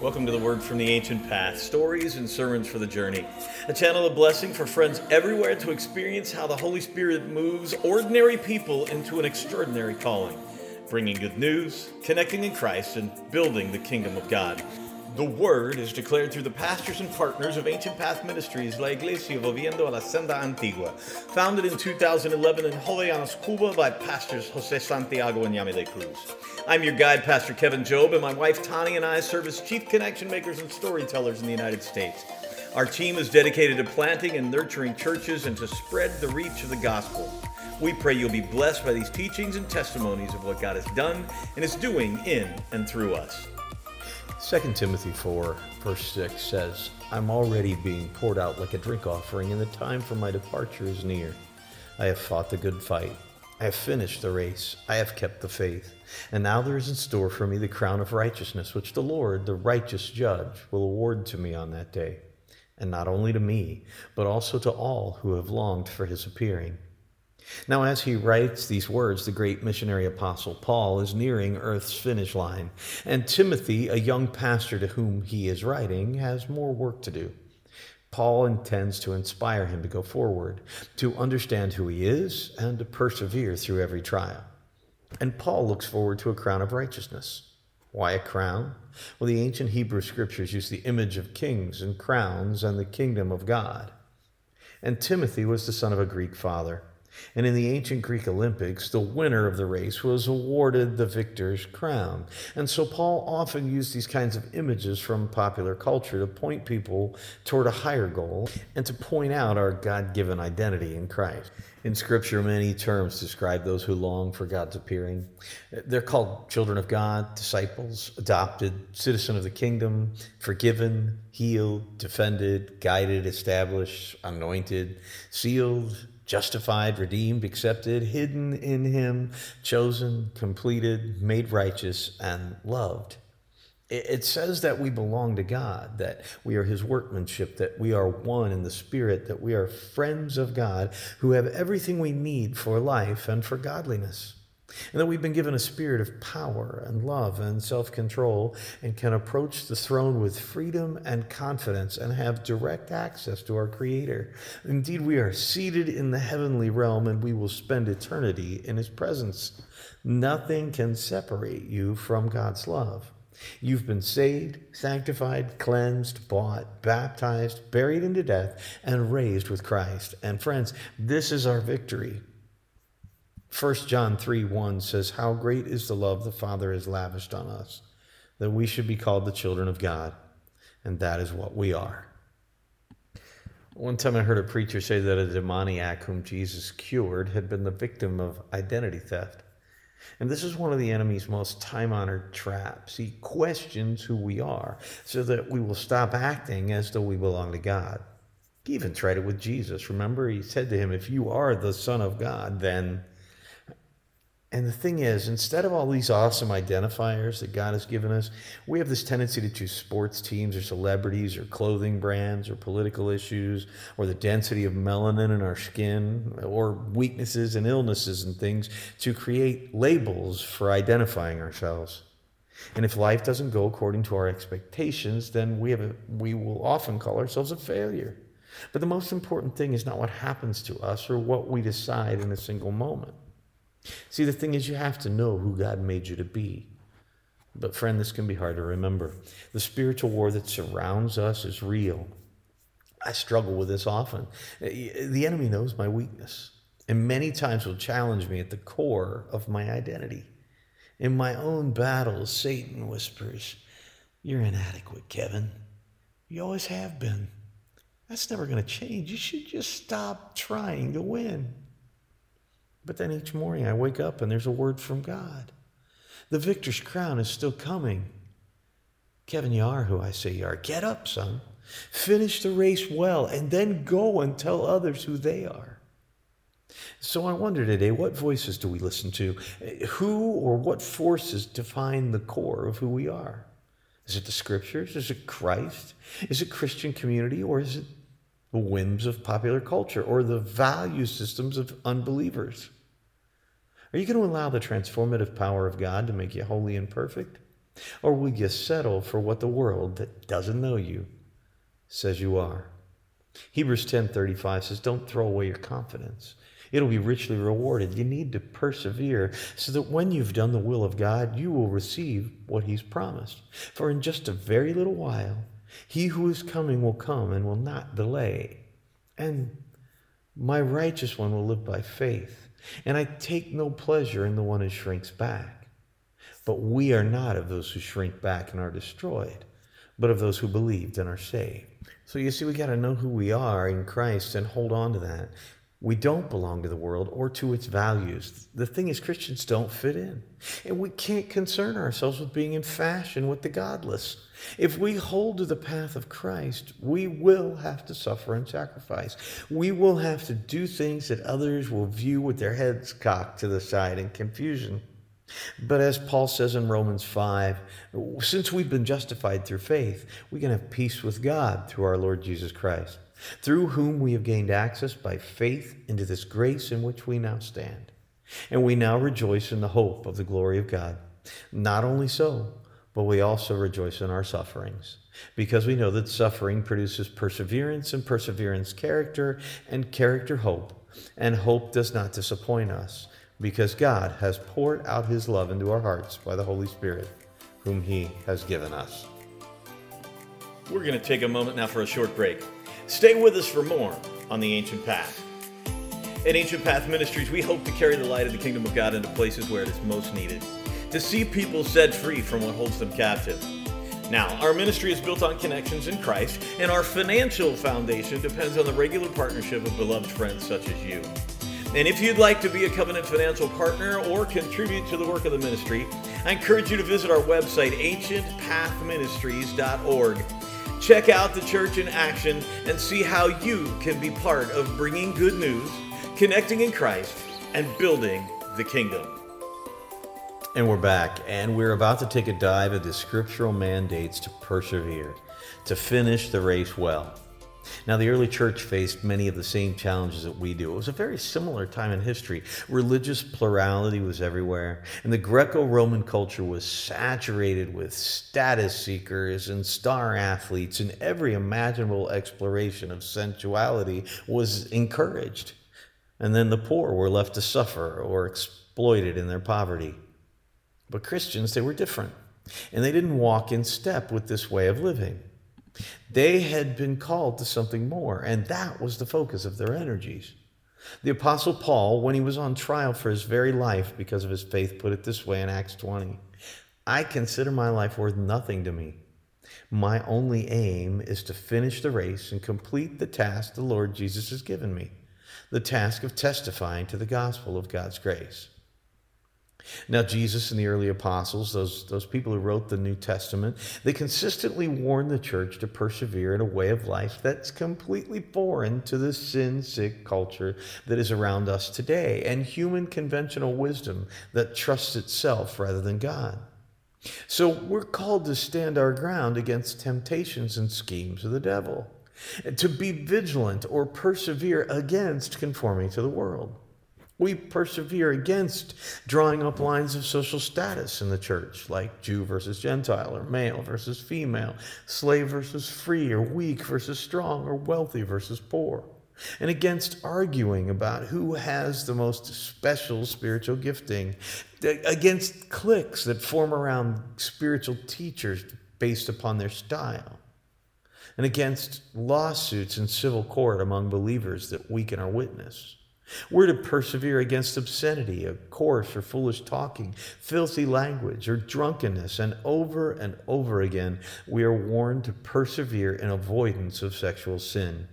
Welcome to the Word from the Ancient Path Stories and Sermons for the Journey. A channel of blessing for friends everywhere to experience how the Holy Spirit moves ordinary people into an extraordinary calling, bringing good news, connecting in Christ, and building the kingdom of God. The Word is declared through the pastors and partners of Ancient Path Ministries, La Iglesia Volviendo a la Senda Antigua, founded in 2011 in Jovellanos, Cuba by pastors Jose Santiago and Yamile Cruz. I'm your guide, Pastor Kevin Jobe, and my wife Tani and I serve as chief connection makers and storytellers in the United States. Our team is dedicated to planting and nurturing churches and to spread the reach of the gospel. We pray you'll be blessed by these teachings and testimonies of what God has done and is doing in and through us. 2 Timothy 4, verse 6 says, I'm already being poured out like a drink offering, and the time for my departure is near. I have fought the good fight. I have finished the race. I have kept the faith. And now there is in store for me the crown of righteousness, which the Lord, the righteous judge, will award to me on that day. And not only to me, but also to all who have longed for his appearing. Now, as he writes these words, the great missionary apostle Paul is nearing Earth's finish line, and Timothy, a young pastor to whom he is writing, has more work to do. Paul intends to inspire him to go forward, to understand who he is, and to persevere through every trial. And Paul looks forward to a crown of righteousness. Why a crown? Well, the ancient Hebrew scriptures use the image of kings and crowns and the kingdom of God. And Timothy was the son of a Greek father. And in the ancient Greek Olympics, the winner of the race was awarded the victor's crown. And so Paul often used these kinds of images from popular culture to point people toward a higher goal and to point out our God given identity in Christ. In Scripture, many terms describe those who long for God's appearing. They're called children of God, disciples, adopted, citizen of the kingdom, forgiven, healed, defended, guided, established, anointed, sealed, justified, redeemed, accepted, hidden in him, chosen, completed, made righteous, and loved. It says that we belong to God, that we are his workmanship, that we are one in the spirit, that we are friends of God who have everything we need for life and for godliness and that we've been given a spirit of power and love and self control and can approach the throne with freedom and confidence and have direct access to our Creator. Indeed, we are seated in the heavenly realm and we will spend eternity in His presence. Nothing can separate you from God's love. You've been saved, sanctified, cleansed, bought, baptized, buried into death, and raised with Christ. And friends, this is our victory. 1 John 3 1 says, How great is the love the Father has lavished on us, that we should be called the children of God. And that is what we are. One time I heard a preacher say that a demoniac whom Jesus cured had been the victim of identity theft. And this is one of the enemy's most time honored traps. He questions who we are so that we will stop acting as though we belong to God. He even tried it with Jesus. Remember, he said to him, If you are the Son of God, then and the thing is, instead of all these awesome identifiers that God has given us, we have this tendency to choose sports teams or celebrities or clothing brands or political issues or the density of melanin in our skin or weaknesses and illnesses and things to create labels for identifying ourselves. And if life doesn't go according to our expectations, then we, have a, we will often call ourselves a failure. But the most important thing is not what happens to us or what we decide in a single moment. See, the thing is, you have to know who God made you to be. But, friend, this can be hard to remember. The spiritual war that surrounds us is real. I struggle with this often. The enemy knows my weakness, and many times will challenge me at the core of my identity. In my own battles, Satan whispers, You're inadequate, Kevin. You always have been. That's never going to change. You should just stop trying to win. But then each morning I wake up and there's a word from God. The victor's crown is still coming. Kevin, you are who I say you are. Get up, son. Finish the race well and then go and tell others who they are. So I wonder today what voices do we listen to? Who or what forces define the core of who we are? Is it the scriptures? Is it Christ? Is it Christian community? Or is it the whims of popular culture or the value systems of unbelievers? Are you going to allow the transformative power of God to make you holy and perfect? Or will you settle for what the world that doesn't know you says you are? Hebrews 10:35 says, "Don't throw away your confidence. It'll be richly rewarded. You need to persevere so that when you've done the will of God, you will receive what he's promised. For in just a very little while, he who is coming will come and will not delay. And my righteous one will live by faith. And I take no pleasure in the one who shrinks back. But we are not of those who shrink back and are destroyed, but of those who believed and are saved. So you see, we got to know who we are in Christ and hold on to that. We don't belong to the world or to its values. The thing is, Christians don't fit in. And we can't concern ourselves with being in fashion with the godless. If we hold to the path of Christ, we will have to suffer and sacrifice. We will have to do things that others will view with their heads cocked to the side in confusion. But as Paul says in Romans 5, since we've been justified through faith, we can have peace with God through our Lord Jesus Christ, through whom we have gained access by faith into this grace in which we now stand. And we now rejoice in the hope of the glory of God. Not only so, but we also rejoice in our sufferings, because we know that suffering produces perseverance, and perseverance, character, and character, hope. And hope does not disappoint us because God has poured out his love into our hearts by the Holy Spirit, whom he has given us. We're going to take a moment now for a short break. Stay with us for more on the Ancient Path. At Ancient Path Ministries, we hope to carry the light of the kingdom of God into places where it is most needed, to see people set free from what holds them captive. Now, our ministry is built on connections in Christ, and our financial foundation depends on the regular partnership of beloved friends such as you. And if you'd like to be a covenant financial partner or contribute to the work of the ministry, I encourage you to visit our website, ancientpathministries.org. Check out the church in action and see how you can be part of bringing good news, connecting in Christ, and building the kingdom. And we're back, and we're about to take a dive into scriptural mandates to persevere, to finish the race well. Now, the early church faced many of the same challenges that we do. It was a very similar time in history. Religious plurality was everywhere, and the Greco Roman culture was saturated with status seekers and star athletes, and every imaginable exploration of sensuality was encouraged. And then the poor were left to suffer or exploited in their poverty. But Christians, they were different, and they didn't walk in step with this way of living. They had been called to something more, and that was the focus of their energies. The Apostle Paul, when he was on trial for his very life because of his faith, put it this way in Acts 20 I consider my life worth nothing to me. My only aim is to finish the race and complete the task the Lord Jesus has given me the task of testifying to the gospel of God's grace. Now, Jesus and the early apostles, those, those people who wrote the New Testament, they consistently warned the church to persevere in a way of life that's completely foreign to the sin sick culture that is around us today and human conventional wisdom that trusts itself rather than God. So we're called to stand our ground against temptations and schemes of the devil, to be vigilant or persevere against conforming to the world. We persevere against drawing up lines of social status in the church, like Jew versus Gentile, or male versus female, slave versus free, or weak versus strong, or wealthy versus poor, and against arguing about who has the most special spiritual gifting, against cliques that form around spiritual teachers based upon their style, and against lawsuits in civil court among believers that weaken our witness. We're to persevere against obscenity, a coarse or foolish talking, filthy language, or drunkenness, and over and over again we are warned to persevere in avoidance of sexual sin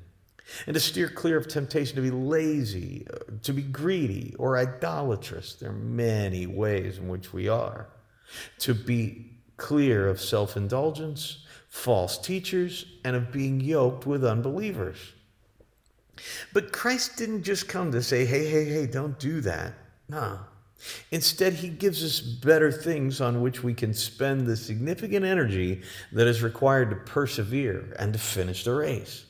and to steer clear of temptation to be lazy, uh, to be greedy, or idolatrous. There are many ways in which we are. To be clear of self indulgence, false teachers, and of being yoked with unbelievers. But Christ didn't just come to say, hey, hey, hey, don't do that. No. Instead, he gives us better things on which we can spend the significant energy that is required to persevere and to finish the race.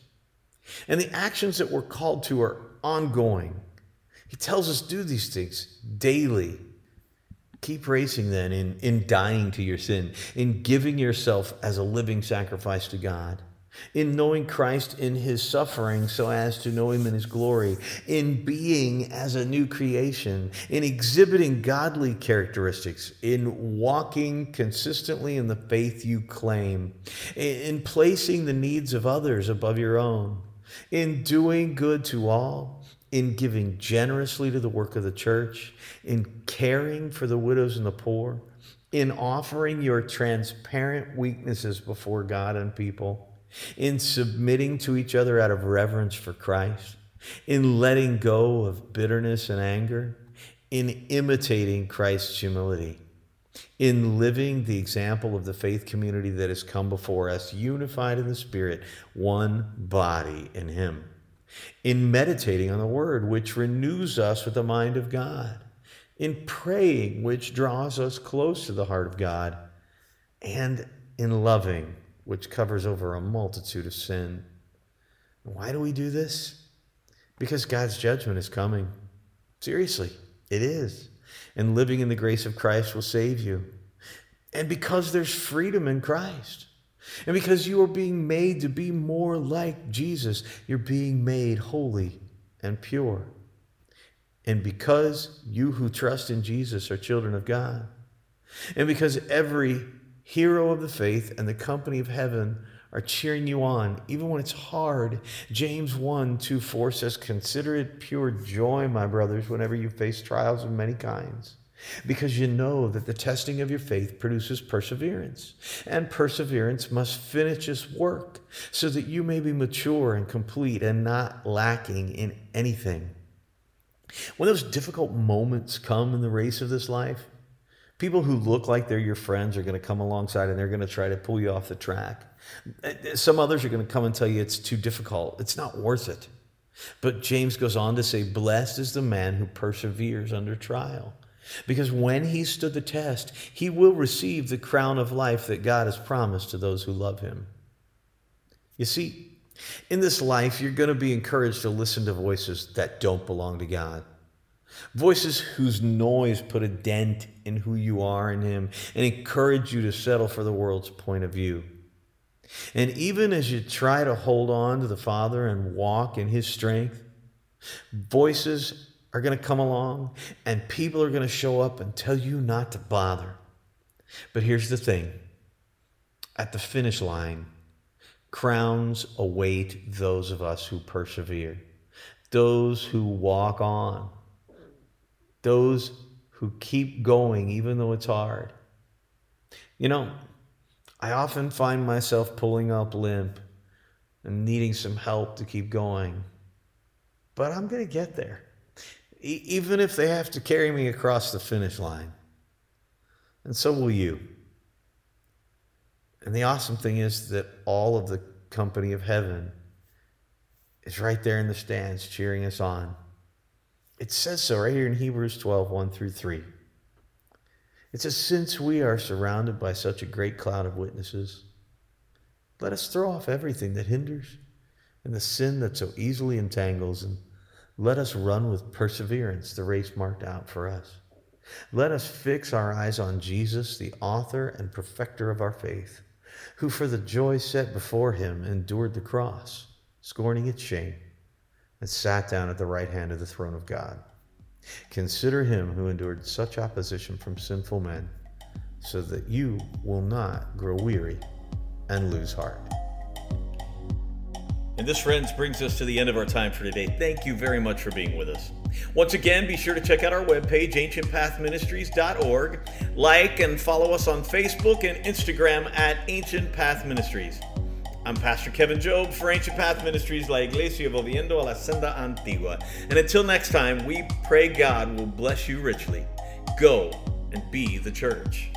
And the actions that we're called to are ongoing. He tells us do these things daily. Keep racing then in, in dying to your sin, in giving yourself as a living sacrifice to God, in knowing Christ in his suffering so as to know him in his glory, in being as a new creation, in exhibiting godly characteristics, in walking consistently in the faith you claim, in placing the needs of others above your own, in doing good to all in giving generously to the work of the church, in caring for the widows and the poor, in offering your transparent weaknesses before God and people, in submitting to each other out of reverence for Christ, in letting go of bitterness and anger, in imitating Christ's humility, in living the example of the faith community that has come before us, unified in the Spirit, one body in Him in meditating on the Word, which renews us with the mind of God, in praying, which draws us close to the heart of God, and in loving, which covers over a multitude of sin. Why do we do this? Because God's judgment is coming. Seriously, it is. And living in the grace of Christ will save you. And because there's freedom in Christ. And because you are being made to be more like Jesus, you're being made holy and pure. And because you who trust in Jesus are children of God, and because every hero of the faith and the company of heaven are cheering you on, even when it's hard. James 1 2 4 says, Consider it pure joy, my brothers, whenever you face trials of many kinds because you know that the testing of your faith produces perseverance, and perseverance must finish its work so that you may be mature and complete and not lacking in anything. When those difficult moments come in the race of this life, people who look like they're your friends are going to come alongside and they're going to try to pull you off the track. Eh, some others are going to come and tell you it's too difficult, it's not worth it. But James goes on to say, Blessed is the man who perseveres under trial. Because when he stood the test, he will receive the crown of life that God has promised to those who love him. You see, in this life, you're going to be encouraged to listen to voices that don't belong to God. Voices whose noise put a dent in who you are in Him and encourage you to settle for the world's point of view. And even as you try to hold on to the Father and walk in His strength, voices are going to come along and people are going to show up and tell you not to bother. But here's the thing at the finish line, crowns await those of us who persevere, those who walk on, those who keep going even though it's hard. You know, I often find myself pulling up limp and needing some help to keep going. But I'm going to get there even if they have to carry me across the finish line. And so will you. And the awesome thing is that all of the company of heaven is right there in the stands cheering us on. It says so right here in Hebrews 12 1 through 3. It says, Since we are surrounded by such a great cloud of witnesses, let us throw off everything that hinders and the sin that so easily entangles and let us run with perseverance the race marked out for us. Let us fix our eyes on Jesus, the author and perfecter of our faith, who for the joy set before him endured the cross, scorning its shame, and sat down at the right hand of the throne of God. Consider him who endured such opposition from sinful men, so that you will not grow weary and lose heart. And this, friends, brings us to the end of our time for today. Thank you very much for being with us. Once again, be sure to check out our webpage, ancientpathministries.org. Like and follow us on Facebook and Instagram at Ancient Path Ministries. I'm Pastor Kevin Jobe for Ancient Path Ministries, La Iglesia Volviendo a la Senda Antigua. And until next time, we pray God will bless you richly. Go and be the church.